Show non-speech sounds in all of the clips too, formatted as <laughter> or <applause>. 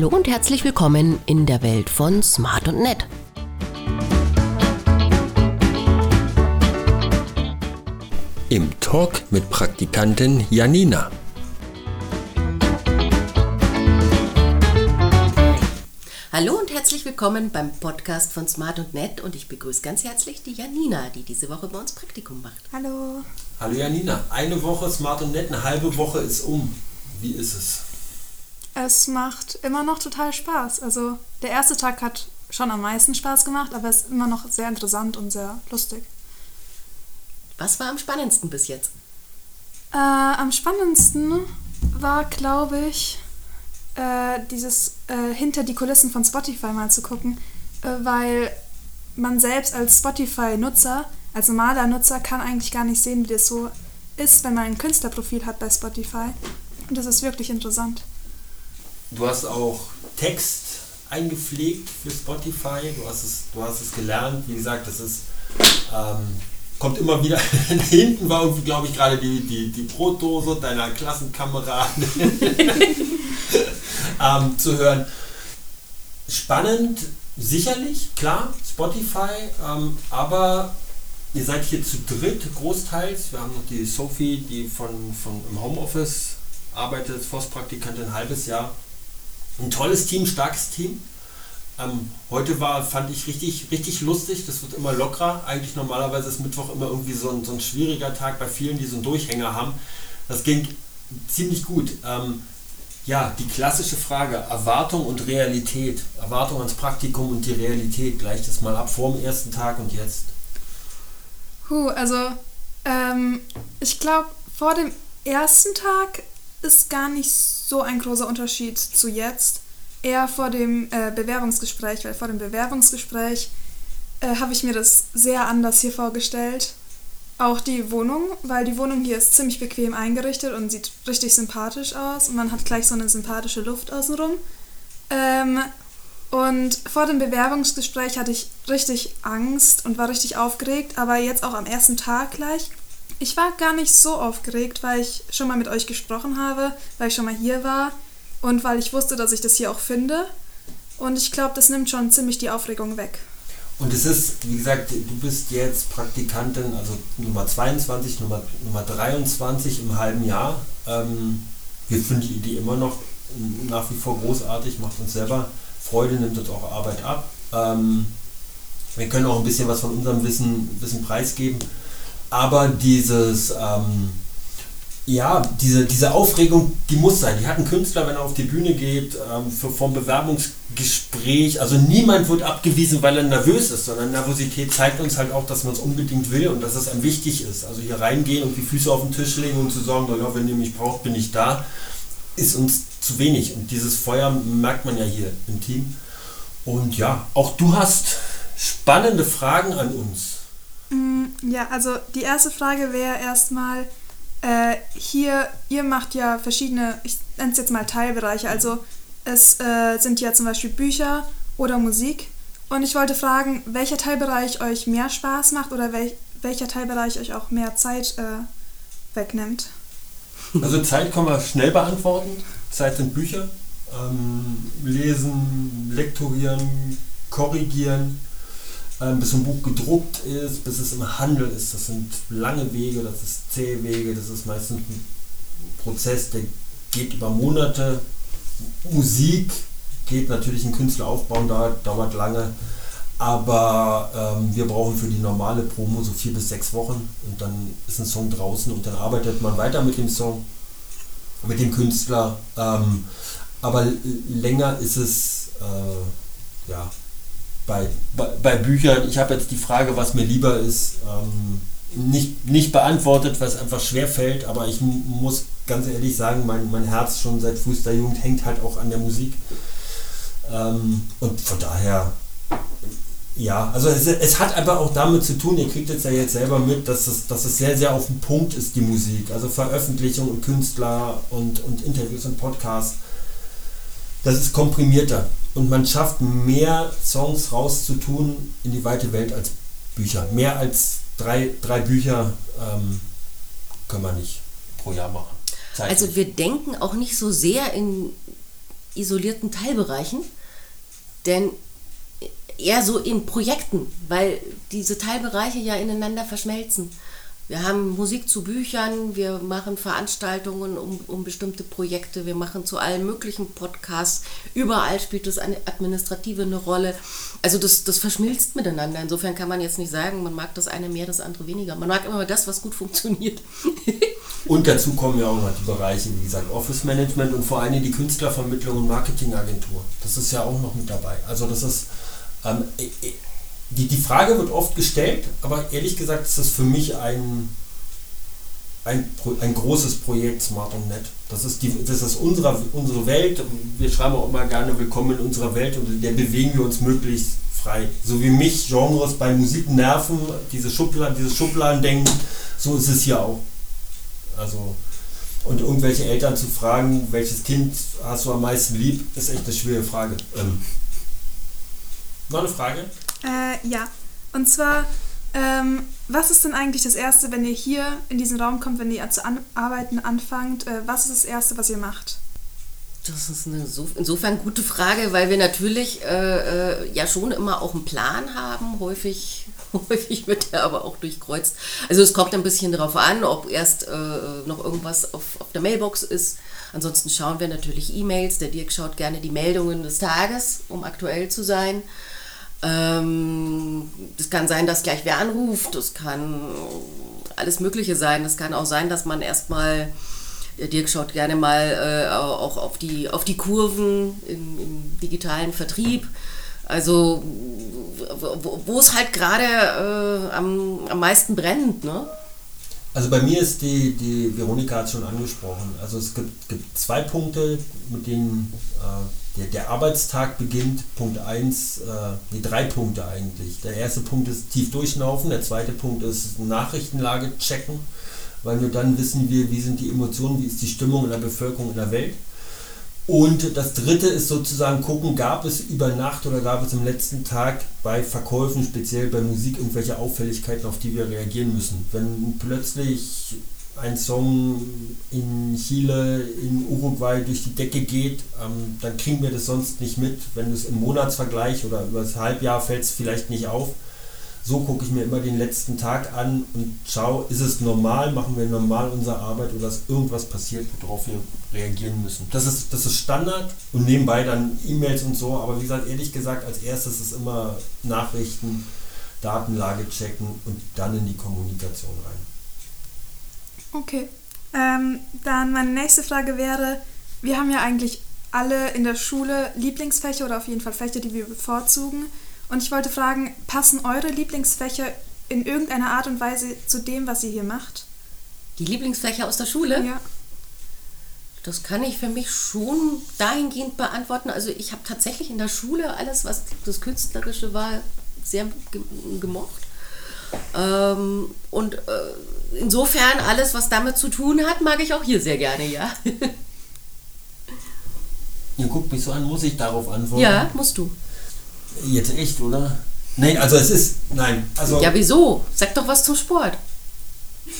Hallo und herzlich willkommen in der Welt von Smart und Nett. Im Talk mit Praktikantin Janina. Hallo und herzlich willkommen beim Podcast von Smart und Nett und ich begrüße ganz herzlich die Janina, die diese Woche bei uns Praktikum macht. Hallo. Hallo Janina, eine Woche Smart und Nett, eine halbe Woche ist um. Wie ist es? Es macht immer noch total Spaß. Also der erste Tag hat schon am meisten Spaß gemacht, aber es ist immer noch sehr interessant und sehr lustig. Was war am spannendsten bis jetzt? Äh, am spannendsten war, glaube ich, äh, dieses äh, hinter die Kulissen von Spotify mal zu gucken, äh, weil man selbst als Spotify-Nutzer, als normaler Nutzer, kann eigentlich gar nicht sehen, wie das so ist, wenn man ein Künstlerprofil hat bei Spotify. Und das ist wirklich interessant. Du hast auch Text eingepflegt für Spotify, du hast es, du hast es gelernt, wie gesagt, das ist, ähm, kommt immer wieder, <laughs> hinten war irgendwie, glaube ich, gerade die, die, die Brotdose deiner Klassenkameraden <laughs> ähm, zu hören. Spannend, sicherlich, klar, Spotify, ähm, aber ihr seid hier zu dritt großteils. Wir haben noch die Sophie, die von, von im Homeoffice arbeitet, als Forstpraktikantin ein halbes Jahr ein tolles Team, starkes Team. Ähm, heute war, fand ich richtig, richtig lustig. Das wird immer lockerer. Eigentlich normalerweise ist Mittwoch immer irgendwie so ein, so ein schwieriger Tag bei vielen, die so einen Durchhänger haben. Das ging ziemlich gut. Ähm, ja, die klassische Frage, Erwartung und Realität. Erwartung ans Praktikum und die Realität. Gleich das mal ab vor dem ersten Tag und jetzt. Huh, also ähm, ich glaube, vor dem ersten Tag ist gar nicht so ein großer Unterschied zu jetzt. Eher vor dem äh, Bewerbungsgespräch, weil vor dem Bewerbungsgespräch äh, habe ich mir das sehr anders hier vorgestellt. Auch die Wohnung, weil die Wohnung hier ist ziemlich bequem eingerichtet und sieht richtig sympathisch aus und man hat gleich so eine sympathische Luft außenrum. Ähm, und vor dem Bewerbungsgespräch hatte ich richtig Angst und war richtig aufgeregt, aber jetzt auch am ersten Tag gleich ich war gar nicht so aufgeregt, weil ich schon mal mit euch gesprochen habe, weil ich schon mal hier war und weil ich wusste, dass ich das hier auch finde. Und ich glaube, das nimmt schon ziemlich die Aufregung weg. Und es ist, wie gesagt, du bist jetzt Praktikantin, also Nummer 22, Nummer, Nummer 23 im halben Jahr. Ähm, wir finden die Idee immer noch nach wie vor großartig, macht uns selber Freude, nimmt uns auch Arbeit ab. Ähm, wir können auch ein bisschen was von unserem Wissen, Wissen preisgeben aber dieses, ähm, ja, diese, diese Aufregung, die muss sein. Die hat ein Künstler, wenn er auf die Bühne geht, ähm, für, vom Bewerbungsgespräch. Also niemand wird abgewiesen, weil er nervös ist, sondern Nervosität zeigt uns halt auch, dass man es unbedingt will und dass es einem wichtig ist. Also hier reingehen und die Füße auf den Tisch legen und zu sagen, naja, wenn ihr mich braucht, bin ich da, ist uns zu wenig. Und dieses Feuer merkt man ja hier im Team. Und ja, auch du hast spannende Fragen an uns. Ja, also die erste Frage wäre erstmal, äh, hier, ihr macht ja verschiedene, ich nenne es jetzt mal Teilbereiche, also es äh, sind ja zum Beispiel Bücher oder Musik. Und ich wollte fragen, welcher Teilbereich euch mehr Spaß macht oder wel welcher Teilbereich euch auch mehr Zeit äh, wegnimmt? Also Zeit kann man schnell beantworten. Zeit sind Bücher. Ähm, lesen, lektorieren, korrigieren ähm, bis ein Buch gedruckt ist, bis es im Handel ist. Das sind lange Wege, das ist zähe Wege, das ist meistens ein Prozess, der geht über Monate. Musik geht natürlich ein Künstler aufbauen, da dauert lange. Aber ähm, wir brauchen für die normale Promo so vier bis sechs Wochen und dann ist ein Song draußen und dann arbeitet man weiter mit dem Song, mit dem Künstler. Ähm, aber länger ist es äh, ja, bei, bei, bei Büchern, ich habe jetzt die Frage, was mir lieber ist, ähm, nicht, nicht beantwortet, was einfach schwer fällt, aber ich muss ganz ehrlich sagen, mein, mein Herz schon seit frühester Jugend hängt halt auch an der Musik. Ähm, und von daher, ja, also es, es, hat aber auch damit zu tun, ihr kriegt jetzt ja jetzt selber mit, dass es, dass es sehr, sehr auf dem Punkt ist, die Musik. Also Veröffentlichung und Künstler und, und Interviews und Podcasts. Das ist komprimierter und man schafft mehr Songs rauszutun in die weite Welt als Bücher. Mehr als drei, drei Bücher ähm, können wir nicht pro Jahr machen. Zeitlich. Also wir denken auch nicht so sehr in isolierten Teilbereichen, denn eher so in Projekten, weil diese Teilbereiche ja ineinander verschmelzen. Wir haben Musik zu Büchern, wir machen Veranstaltungen um, um bestimmte Projekte, wir machen zu allen möglichen Podcasts. Überall spielt das eine administrative eine Rolle. Also das, das verschmilzt miteinander. Insofern kann man jetzt nicht sagen, man mag das eine mehr, das andere weniger. Man mag immer das, was gut funktioniert. <laughs> und dazu kommen ja auch noch die Bereiche, wie gesagt, Office Management und vor allem die Künstlervermittlung und Marketingagentur. Das ist ja auch noch mit dabei. Also das ist ähm, die, die Frage wird oft gestellt, aber ehrlich gesagt ist das für mich ein, ein, ein großes Projekt Smart und Net. Das ist, die, das ist unsere, unsere Welt. Wir schreiben auch immer gerne Willkommen in unserer Welt und in der bewegen wir uns möglichst frei. So wie mich Genres bei Musik nerven, diese Schubladen, dieses Schubladendenken, so ist es hier auch. Also, und irgendwelche Eltern zu fragen, welches Kind hast du am meisten lieb, ist echt eine schwere Frage. Ähm, noch eine Frage? Äh, ja. Und zwar, ähm, was ist denn eigentlich das Erste, wenn ihr hier in diesen Raum kommt, wenn ihr zu an arbeiten anfangt? Äh, was ist das Erste, was ihr macht? Das ist eine so, insofern gute Frage, weil wir natürlich äh, äh, ja schon immer auch einen Plan haben. Häufig, <laughs> häufig wird der aber auch durchkreuzt. Also es kommt ein bisschen darauf an, ob erst äh, noch irgendwas auf, auf der Mailbox ist. Ansonsten schauen wir natürlich E-Mails. Der Dirk schaut gerne die Meldungen des Tages, um aktuell zu sein. Ähm, das kann sein, dass gleich wer anruft, das kann alles Mögliche sein. Das kann auch sein, dass man erstmal, der Dirk schaut gerne mal äh, auch auf die, auf die Kurven im, im digitalen Vertrieb. Also wo, wo es halt gerade äh, am, am meisten brennt. Ne? Also bei mir ist die, die Veronika hat schon angesprochen. Also es gibt, gibt zwei Punkte, mit denen äh, der, der Arbeitstag beginnt. Punkt 1, äh, nee, drei Punkte eigentlich. Der erste Punkt ist tief durchschnaufen, der zweite Punkt ist Nachrichtenlage checken, weil nur dann wissen wir, wie sind die Emotionen, wie ist die Stimmung in der Bevölkerung in der Welt. Und das dritte ist sozusagen gucken, gab es über Nacht oder gab es am letzten Tag bei Verkäufen, speziell bei Musik, irgendwelche Auffälligkeiten, auf die wir reagieren müssen. Wenn plötzlich ein Song in Chile, in Uruguay durch die Decke geht, ähm, dann kriegen wir das sonst nicht mit. Wenn du es im Monatsvergleich oder über das Halbjahr fällt es vielleicht nicht auf. So gucke ich mir immer den letzten Tag an und schaue, ist es normal, machen wir normal unsere Arbeit oder ist irgendwas passiert, worauf wir reagieren müssen. Das ist, das ist Standard und nebenbei dann E-Mails und so, aber wie gesagt, ehrlich gesagt, als erstes ist immer Nachrichten, Datenlage checken und dann in die Kommunikation rein. Okay. Ähm, dann meine nächste Frage wäre, wir haben ja eigentlich alle in der Schule Lieblingsfächer oder auf jeden Fall Fächer, die wir bevorzugen. Und ich wollte fragen, passen eure Lieblingsfächer in irgendeiner Art und Weise zu dem, was ihr hier macht? Die Lieblingsfächer aus der Schule? Ja. Das kann ich für mich schon dahingehend beantworten. Also ich habe tatsächlich in der Schule alles, was das Künstlerische war, sehr gemocht. Ähm, und äh, insofern alles, was damit zu tun hat, mag ich auch hier sehr gerne, ja. Ihr guckt mich so an, muss ich darauf antworten? Ja, musst du. Jetzt echt, oder? Nein, also es ist, nein. Also, ja, wieso? Sag doch was zum Sport.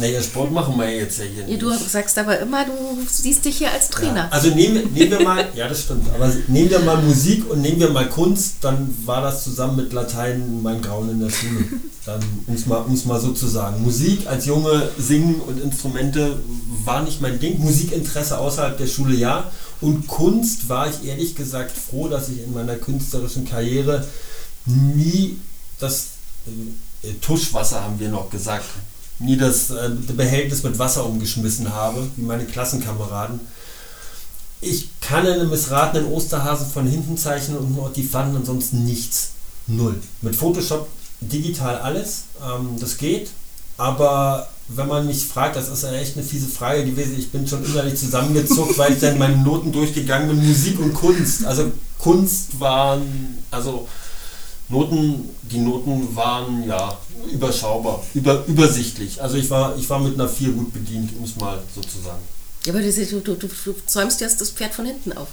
Naja, Sport machen wir jetzt ja hier nicht. Du sagst aber immer, du siehst dich hier als Trainer. Ja, also nehmen, nehmen wir mal, ja das stimmt, aber nehmen wir mal Musik und nehmen wir mal Kunst, dann war das zusammen mit Latein mein Grauen in der Schule. Dann, um es mal, mal so zu sagen. Musik als Junge, Singen und Instrumente war nicht mein Ding. Musikinteresse außerhalb der Schule ja. Und Kunst war ich ehrlich gesagt froh, dass ich in meiner künstlerischen Karriere nie das äh, Tuschwasser, haben wir noch gesagt, nie das äh, Behältnis mit Wasser umgeschmissen habe, wie meine Klassenkameraden. Ich kann einen missratenen Osterhasen von hinten zeichnen und nur die Pfannen ansonsten nichts. Null. Mit Photoshop digital alles, ähm, das geht, aber wenn man mich fragt, das ist echt eine fiese Frage gewesen. Ich bin schon innerlich zusammengezuckt, weil ich dann meine Noten durchgegangen bin. Musik und Kunst. Also Kunst waren, also Noten, die Noten waren ja überschaubar, über, übersichtlich. Also ich war, ich war mit einer 4 gut bedient, um es mal so zu sagen. Ja, aber du, du, du, du zäumst jetzt das Pferd von hinten auf.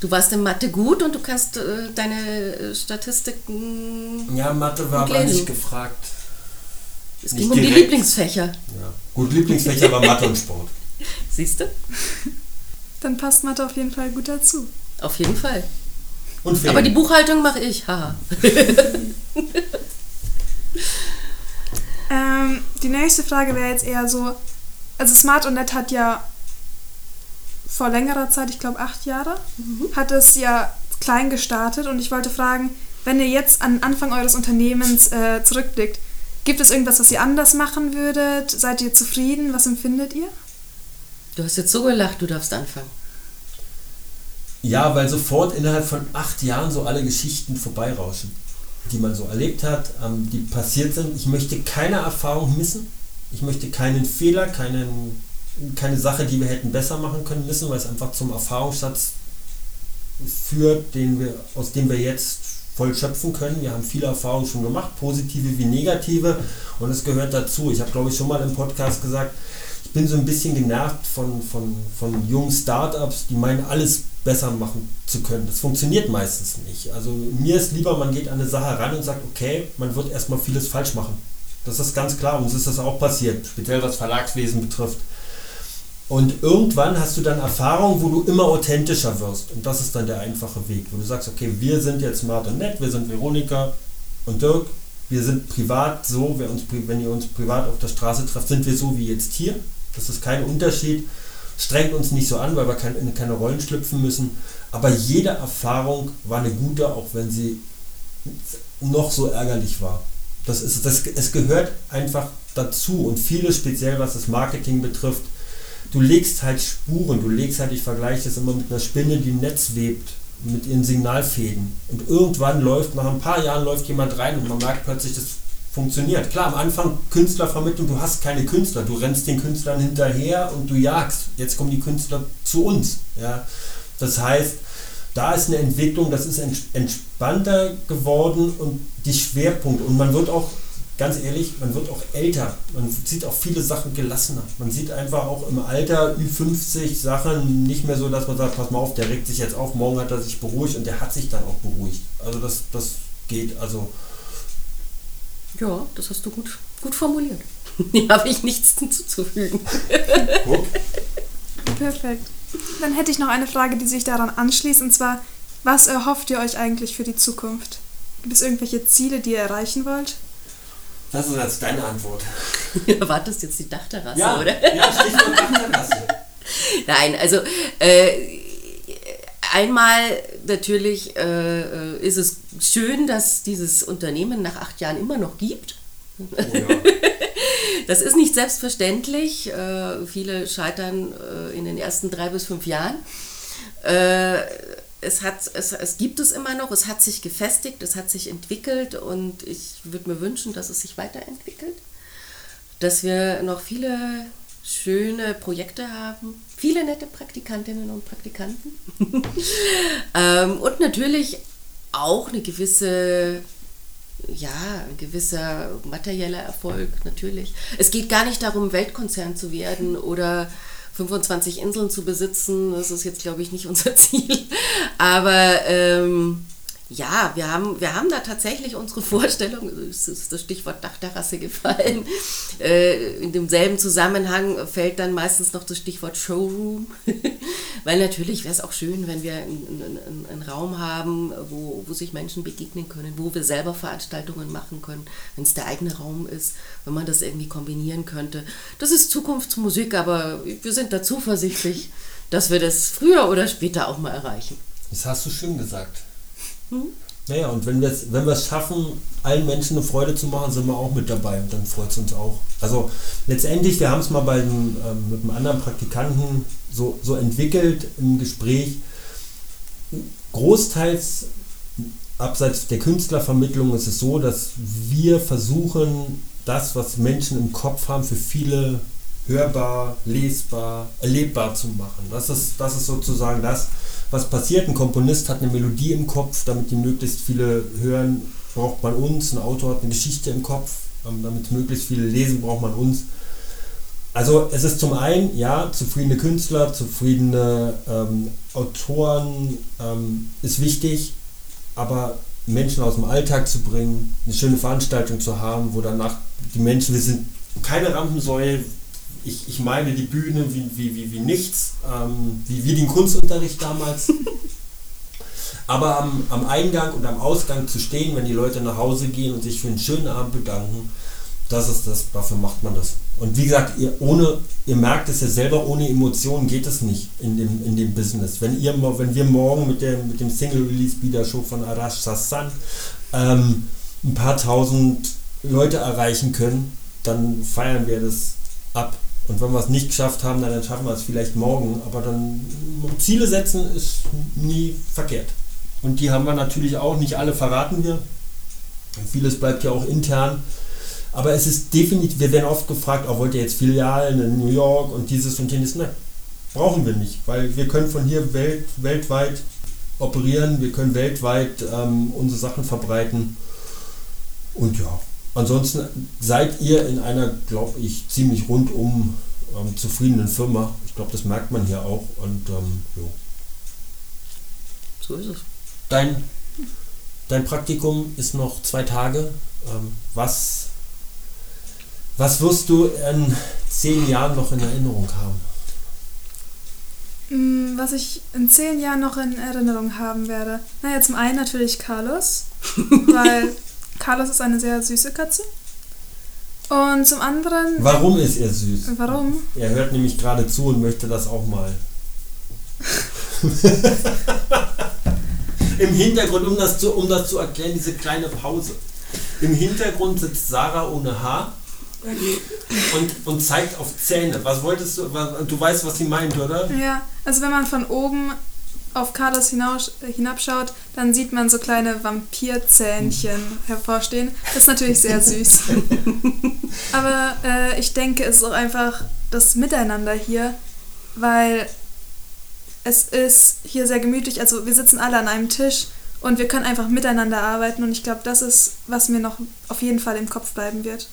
Du warst in Mathe gut und du kannst äh, deine äh, Statistiken. Ja, Mathe war aber nicht gefragt. Es ging um die Lieblingsfächer. Ja. Gut, Lieblingsfächer war Mathe und Sport. <laughs> Siehst du? Dann passt Mathe auf jeden Fall gut dazu. Auf jeden Fall. Und Ferien. Aber die Buchhaltung mache ich, haha. <laughs> Ähm, die nächste Frage wäre jetzt eher so, also Smart und Net hat ja vor längerer Zeit, ich glaube acht Jahre, hat es ja klein gestartet und ich wollte fragen, wenn ihr jetzt an Anfang eures Unternehmens äh, zurückblickt, gibt es irgendwas, was ihr anders machen würdet? Seid ihr zufrieden? Was empfindet ihr? Du hast jetzt so gelacht, du darfst anfangen. Ja, weil sofort innerhalb von acht Jahren so alle Geschichten vorbeirauschen, die man so erlebt hat, ähm, die passiert sind. Ich möchte keine Erfahrung missen. Ich möchte keinen Fehler, keinen, keine Sache, die wir hätten besser machen können, missen, weil es einfach zum Erfahrungsschatz führt, den wir, aus dem wir jetzt voll schöpfen können. Wir haben viele Erfahrungen schon gemacht, positive wie negative, und es gehört dazu. Ich habe, glaube ich, schon mal im Podcast gesagt, ich bin so ein bisschen genervt von, von, von jungen Startups, die meinen, alles besser machen zu können. Das funktioniert meistens nicht. Also mir ist lieber, man geht an eine Sache ran und sagt, okay, man wird erstmal vieles falsch machen. Das ist ganz klar. Uns ist das auch passiert, speziell was Verlagswesen betrifft. Und irgendwann hast du dann Erfahrung, wo du immer authentischer wirst. Und das ist dann der einfache Weg, wo du sagst, okay, wir sind jetzt smart und nett, wir sind Veronika und Dirk, wir sind privat so, wenn ihr uns privat auf der Straße trefft, sind wir so wie jetzt hier. Das ist kein Unterschied. Strengt uns nicht so an, weil wir kein, in keine Rollen schlüpfen müssen. Aber jede Erfahrung war eine gute, auch wenn sie noch so ärgerlich war. Das ist, das, es gehört einfach dazu und viele speziell was das Marketing betrifft, du legst halt Spuren, du legst halt, ich vergleiche das immer mit einer Spinne, die ein Netz webt mit ihren Signalfäden und irgendwann läuft, nach ein paar Jahren läuft jemand rein und man merkt plötzlich, das funktioniert. Klar, am Anfang Künstlervermittlung, du hast keine Künstler, du rennst den Künstlern hinterher und du jagst. Jetzt kommen die Künstler zu uns. Ja? Das heißt, da ist eine Entwicklung, das ist ents- entspannter geworden und die Schwerpunkte. Und man wird auch, ganz ehrlich, man wird auch älter. Man sieht auch viele Sachen gelassener. Man sieht einfach auch im Alter Ü50 Sachen nicht mehr so, dass man sagt, pass mal auf, der regt sich jetzt auf, morgen hat er sich beruhigt und der hat sich dann auch beruhigt. Also das, das geht. Also Ja, das hast du gut, gut formuliert. <laughs> Hier habe ich nichts hinzuzufügen. guck. Perfekt. Dann hätte ich noch eine Frage, die sich daran anschließt, und zwar, was erhofft ihr euch eigentlich für die Zukunft? Gibt es irgendwelche Ziele, die ihr erreichen wollt? Das ist jetzt deine Antwort. Du erwartest jetzt die Dachterrasse, Ja, oder? ja Stichwort Dachterrasse. <laughs> Nein, also äh, einmal natürlich äh, äh, ist es schön, dass dieses Unternehmen nach acht Jahren immer noch gibt. Oh ja. <laughs> Das ist nicht selbstverständlich. Äh, viele scheitern äh, in den ersten drei bis fünf Jahren. Äh, es, hat, es, es gibt es immer noch, es hat sich gefestigt, es hat sich entwickelt und ich würde mir wünschen, dass es sich weiterentwickelt. Dass wir noch viele schöne Projekte haben, viele nette Praktikantinnen und Praktikanten. <laughs> ähm, und natürlich auch eine gewisse ja, ein gewisser materieller Erfolg, natürlich. Es geht gar nicht darum, Weltkonzern zu werden oder 25 Inseln zu besitzen. Das ist jetzt, glaube ich, nicht unser <laughs> Ziel. Aber ähm, ja, wir haben, wir haben da tatsächlich unsere <laughs> Vorstellung, es ist das Stichwort Dachterrasse gefallen. Äh, in demselben Zusammenhang fällt dann meistens noch das Stichwort Showroom. <laughs> Weil natürlich wäre es auch schön, wenn wir einen, einen, einen Raum haben, wo, wo sich Menschen begegnen können, wo wir selber Veranstaltungen machen können, wenn es der eigene Raum ist, wenn man das irgendwie kombinieren könnte. Das ist Zukunftsmusik, aber wir sind da zuversichtlich, dass wir das früher oder später auch mal erreichen. Das hast du schön gesagt. Naja, und wenn wir es wenn schaffen, allen Menschen eine Freude zu machen, sind wir auch mit dabei und dann freut es uns auch. Also letztendlich, wir haben es mal bei einem, ähm, mit einem anderen Praktikanten so, so entwickelt im Gespräch. Großteils abseits der Künstlervermittlung ist es so, dass wir versuchen, das, was Menschen im Kopf haben, für viele hörbar, lesbar, erlebbar zu machen. Das ist, das ist sozusagen das, was passiert. Ein Komponist hat eine Melodie im Kopf, damit die möglichst viele hören, braucht man uns. Ein Autor hat eine Geschichte im Kopf, ähm, damit möglichst viele lesen, braucht man uns. Also es ist zum einen, ja, zufriedene Künstler, zufriedene ähm, Autoren ähm, ist wichtig, aber Menschen aus dem Alltag zu bringen, eine schöne Veranstaltung zu haben, wo danach die Menschen, wir sind keine Rampensäule, ich, ich meine die Bühne wie, wie, wie, wie nichts, ähm, wie, wie den Kunstunterricht damals. <laughs> Aber am, am Eingang und am Ausgang zu stehen, wenn die Leute nach Hause gehen und sich für einen schönen Abend bedanken, das ist das, dafür macht man das. Und wie gesagt, ihr, ohne, ihr merkt es ja selber, ohne Emotionen geht es nicht in dem, in dem Business. Wenn, ihr, wenn wir morgen mit, der, mit dem Single-Release-Bieder-Show von Arash Sassan ähm, ein paar tausend Leute erreichen können, dann feiern wir das ab. Und wenn wir es nicht geschafft haben, dann schaffen wir es vielleicht morgen. Aber dann Ziele setzen ist nie verkehrt. Und die haben wir natürlich auch, nicht alle verraten wir. Vieles bleibt ja auch intern. Aber es ist definitiv, wir werden oft gefragt, auch wollt ihr jetzt Filialen in New York und dieses und jenes. Nein, brauchen wir nicht, weil wir können von hier welt, weltweit operieren, wir können weltweit ähm, unsere Sachen verbreiten. Und ja, ansonsten seid ihr in einer, glaube ich, ziemlich rundum ähm, zufriedenen Firma. Ich glaube, das merkt man hier auch. Und ähm, jo. So ist es. Dein, dein Praktikum ist noch zwei Tage. Ähm, was was wirst du in zehn Jahren noch in Erinnerung haben? Mm, was ich in zehn Jahren noch in Erinnerung haben werde. Naja, zum einen natürlich Carlos, <laughs> weil Carlos ist eine sehr süße Katze. Und zum anderen. Warum ist er süß? Warum? Er hört nämlich gerade zu und möchte das auch mal. <laughs> Im Hintergrund, um das, zu, um das zu erklären, diese kleine Pause. Im Hintergrund sitzt Sarah ohne Haar und, und zeigt auf Zähne. Was wolltest du? Was, du weißt, was sie meint, oder? Ja, also wenn man von oben auf Carlos hinaus, hinabschaut, dann sieht man so kleine Vampirzähnchen hervorstehen. Das ist natürlich sehr süß. <laughs> Aber äh, ich denke, es ist auch einfach das Miteinander hier, weil es ist hier sehr gemütlich. Also wir sitzen alle an einem Tisch und wir können einfach miteinander arbeiten und ich glaube, das ist, was mir noch auf jeden Fall im Kopf bleiben wird.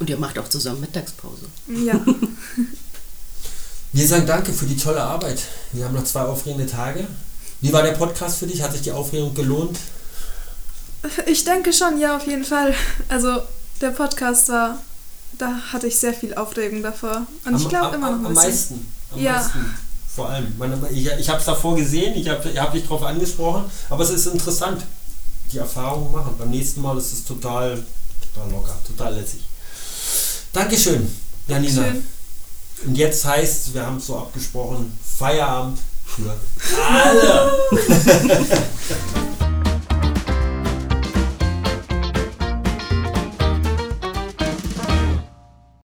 Und ihr macht auch zusammen Mittagspause. Ja. <laughs> Wir sagen danke für die tolle Arbeit. Wir haben noch zwei aufregende Tage. Wie war der Podcast für dich? Hat sich die Aufregung gelohnt? Ich denke schon, ja, auf jeden Fall. Also der Podcast war, da hatte ich sehr viel Aufregung davor. Und am, ich glaube immer noch ein Am meisten. Am ja. meisten. Vor allem. Ich, ich habe es davor gesehen, ich habe hab dich darauf angesprochen, aber es ist interessant, die Erfahrung machen. Beim nächsten Mal ist es total, total locker, total lässig. Dankeschön, Janina. Dankeschön. Und jetzt heißt, wir haben es so abgesprochen, Feierabend für alle. <laughs>